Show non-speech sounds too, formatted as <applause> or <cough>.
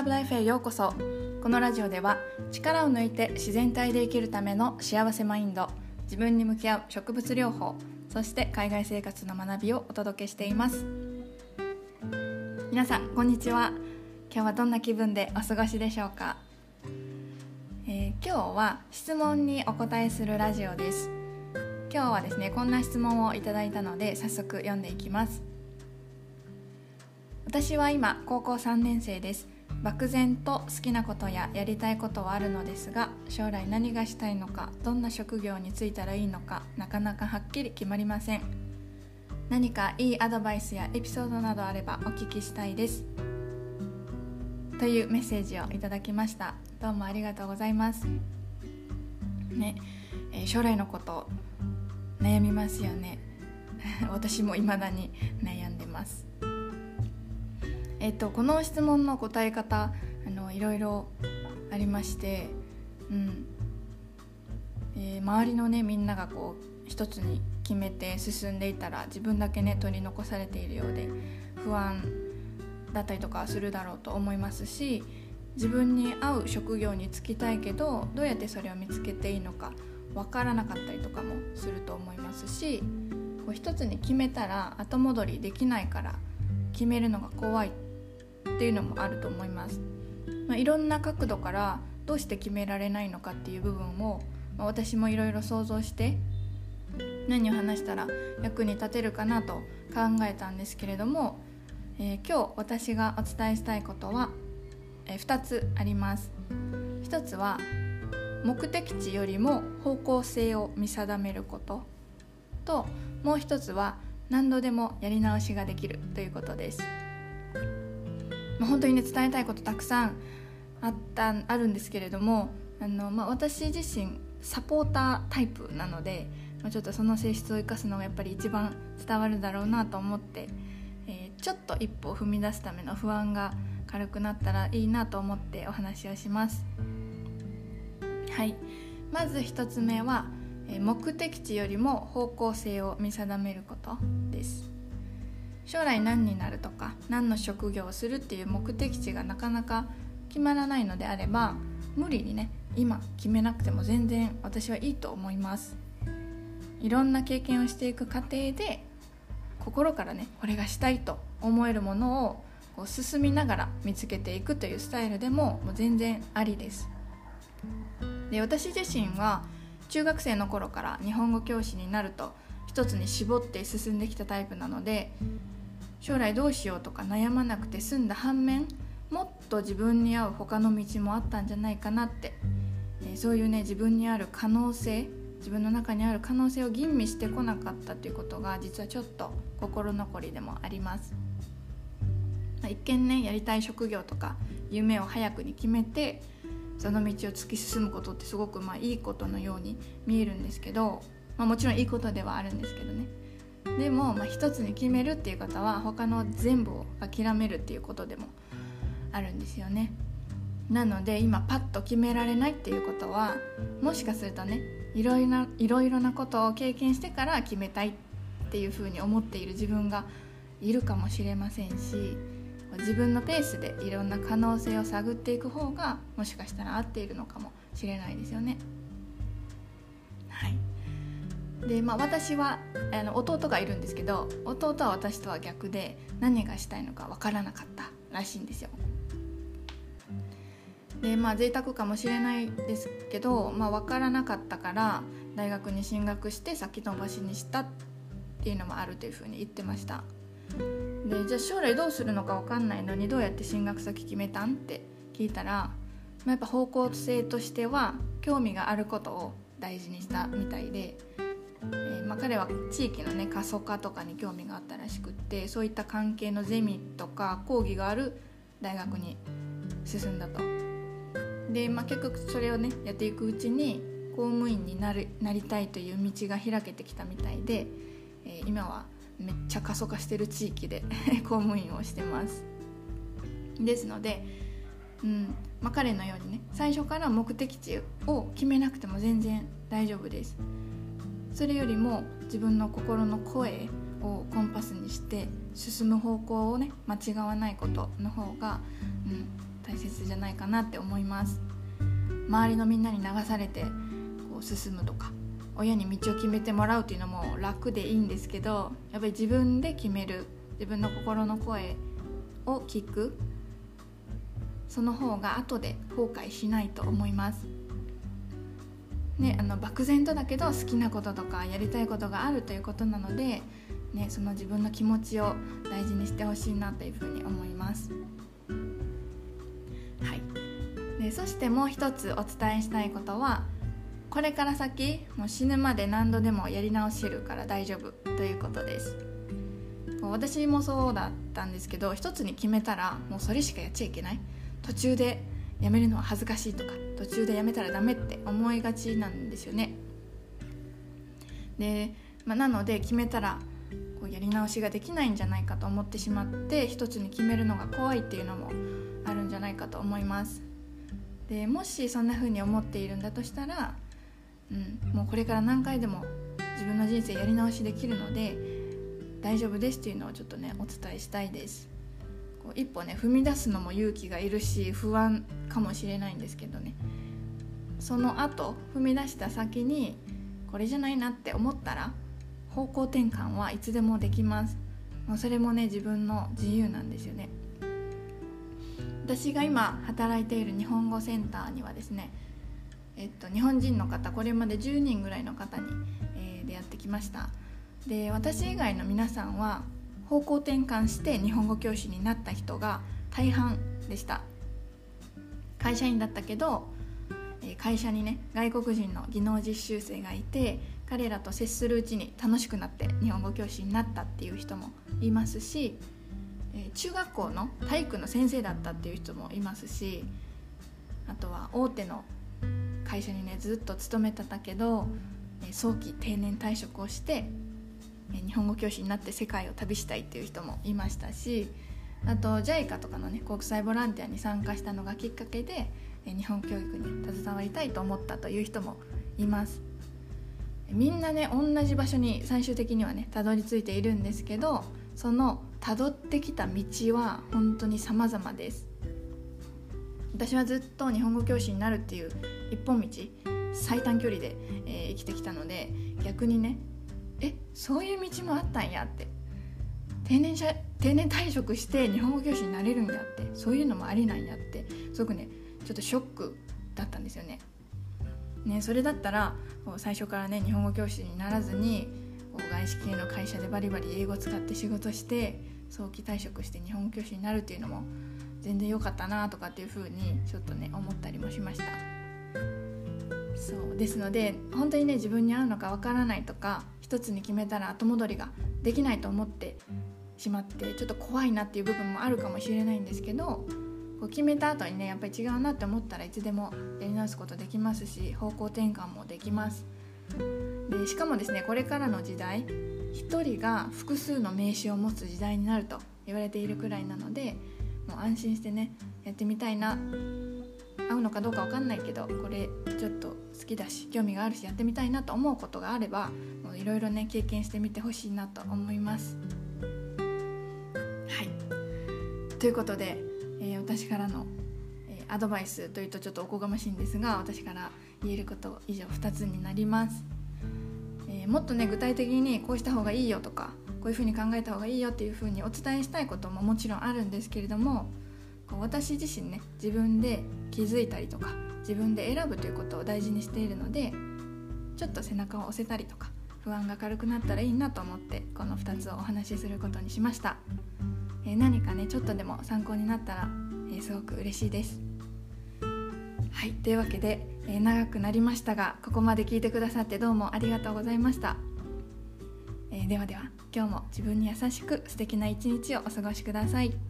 ラブライフへようこそ。このラジオでは力を抜いて自然体で生きるための幸せマインド自分に向き合う植物療法そして海外生活の学びをお届けしています。皆さんこんにちは。今日はどんな気分でお過ごしでしょうか、えー、今日は質問にお答えするラジオです。今日はですねこんな質問をいただいたので早速読んでいきます。私は今高校3年生です。漠然と好きなことややりたいことはあるのですが将来何がしたいのかどんな職業に就いたらいいのかなかなかはっきり決まりません。何かいいアドバイスやエピソードなどあればお聞きしたいです。というメッセージをいただきました。どうもありがとうございます。ね、えー、将来のこと悩みますよね。<laughs> 私も未だに悩んでます。えっと、この質問の答え方あのいろいろありまして、うん。えー、周りのねみんながこう一つに決めて進んでいたら自分だけね取り残されているようで不安だったりとかするだろうと思いますし自分に合う職業に就きたいけどどうやってそれを見つけていいのか分からなかったりとかもすると思いますしこう一つに決めたら後戻りできないから決めるのが怖いっていうのもあると思います、まあ、いろんな角度からどうして決められないのかっていう部分を、まあ、私もいろいろ想像して何を話したら役に立てるかなと考えたんですけれども、えー、今日私がお伝えしたいことは、えー、2つあります。1つは目的地よりも方向性を見定めること。ともう一つは何度でもやり直しができるということです。まあ、本当にね伝えたいことたくさんあったあるんですけれどもあの、まあ、私自身サポータータイプなので、ま、ちょっとその性質を生かすのがやっぱり一番伝わるだろうなと思って、えー、ちょっと一歩踏み出すための不安が軽くなったらいいなと思ってお話をします。はい。まず1つ目は目的地よりも方向性を見定めることです。将来何になるとか何の職業をするっていう目的地がなかなか決まらないのであれば無理にね今決めなくても全然私はいいと思います。いろんな経験をしていく過程で心からねこれがしたいと思えるものをこう進みながら見つけていくというスタイルでももう全然ありです。で私自身は中学生の頃から日本語教師になると一つに絞って進んできたタイプなので将来どうしようとか悩まなくて済んだ反面もっと自分に合う他の道もあったんじゃないかなって、え、そういうね自分にある可能性自分の中にある可能性を吟味してこなかったということが実はちょっと心残りでもあります、一見ねやりたい職業とか夢を早くに決めてその道を突き進むことってすごくまあいいことのように見えるんですけど、まあ、もちろんいいことではあるんですけどね。でも、まあ、一つに決めるっていう方は他の全部を諦めるっていうことでもあるんですよねなので今パッと決められないっていうことはもしかするとねいろいろないろいろなことを経験してから決めたいっていうふうに思っている自分がいるかもしれませんし自分のペースでいろんな可能性を探っていく方がもしかしたら合っているのかもしれないですよね。はいでまあ、私はあの弟がいるんですけど弟は私とは逆で何がしたいのか分からなかったらしいんですよ。でまあ贅沢かもしれないですけど、まあ、分からなかったから大学に進学して先延ばしにしたっていうのもあるというふうに言ってましたでじゃあ将来どうするのか分かんないのにどうやって進学先決めたんって聞いたら、まあ、やっぱ方向性としては興味があることを大事にしたみたいでえー、まあ、彼は地域のね過疎化とかに興味があったらしくってそういった関係のゼミとか講義がある大学に進んだと。で、まあ、結局それをねやっていくうちに公務員になるなりたいという道が開けてきたみたいで、えー、今はめっちゃ過疎化してる地域で <laughs> 公務員をしてます。ですので、うんまあ、彼のようにね最初から目的地を決めなくても全然大丈夫です。それよりも自分の心の声をコンパスにして進む方向をね間違わないことの方が、うん、大切じゃないかなって思います周りのみんなに流されてこう進むとか親に道を決めてもらうっていうのも楽でいいんですけどやっぱり自分で決める自分の心の声を聞くその方が後で後悔しないと思います。ね、あの漠然とだけど好きなこととかやりたいことがあるということなので、ね、その自分の気持ちを大事にしてほしいなというふうに思います。はい、でそしてもう一つお伝えしたいことはこれから先もう死ぬまで何度でもやり直せるから大丈夫ということです。私もそうだったんですけど一つに決めたらもうそれしかやっちゃいけない。途中でやめるのは恥ずかしいとか途中でやめたらダメって思いがちなんですよね。で、まあ、なので決めたらこうやり直しができないんじゃないかと思ってしまって一つに決めるのが怖いっていうのもあるんじゃないかと思います。でもしそんな風に思っているんだとしたらうん、もうこれから何回でも自分の人生やり直しできるので大丈夫ですっていうのをちょっとねお伝えしたいです。う一歩ね踏み出すのも勇気がいるし不安かもしれないんですけどね。その後踏み出した先にこれじゃないなって思ったら方向転換はいつでもできます。もうそれもね自分の自由なんですよね。私が今働いている日本語センターにはですねえっと、日本人の方これまで10人ぐらいの方に、えー、出会ってきました。で私以外の皆さんは方向転換して日本語教師になった人が大半でした。会社員だったけど会社にね外国人の技能実習生がいて彼らと接するうちに楽しくなって日本語教師になったっていう人もいますし中学校の体育の先生だったっていう人もいますしあとは大手の会社にねずっと勤めてたけど早期定年退職をして日本語教師になって世界を旅したいっていう人もいましたしあと JICA とかのね国際ボランティアに参加したのがきっかけで日本教育に携わりたいと思ったという人もいます。みんなね同じ場所に最終的にはねたどり着いているんですけどそのたどってきた道は本当に様々です。私はずっと日本語教師になるっていう一本道最短距離で、えー、生きてきたので逆にねえそういう道もあったんやって。定年者定年退職して日本語教師になれるんやって。そういうのもありなんやって。すごくねちょっとショックだったんですよね。ねそれだったら最初からね日本語教師にならずに外資系の会社でバリバリ英語使って仕事して早期退職して日本語教師になるっていうのも全然良かったなとかっていう風にちょっとね思ったりもしました。そう。ですので本当にね自分に合うのかわからないとか一つに決めたら後戻りができないと思ってしまってちょっと怖いなっていう部分もあるかもしれないんですけどこう決めた後にねやっぱり違うなって思ったらいつでもやり直すことできますし方向転換もできます。でしかもですねこれからの時代1人が複数の名刺を持つ時代になると言われているくらいなのでもう安心してねやってみたいな合うのかどうか分かんないけどこれちょっと好きだし興味があるしやってみたいなと思うことがあればいろいろね経験してみてほしいなと思います。はいということで、えー、私からの、えー、アドバイスというとちょっとおこがましいんですが私から言えること以上2つになります。えー、もっとね具体的にこうした方がいいよとかこういうふうに考えた方がいいよっていうふうにお伝えしたいことももちろんあるんですけれども私自身ね自分で気づいたりとか自分で選ぶということを大事にしているのでちょっと背中を押せたりとか不安が軽くなったらいいなと思ってこの2つをお話しすることにしました、えー、何かねちょっとでも参考になったら、えー、すごく嬉しいです。はいというわけで、えー、長くなりましたがここまで聞いてくださってどうもありがとうございました。え、ではでは今日も自分に優しく素敵な一日をお過ごしください。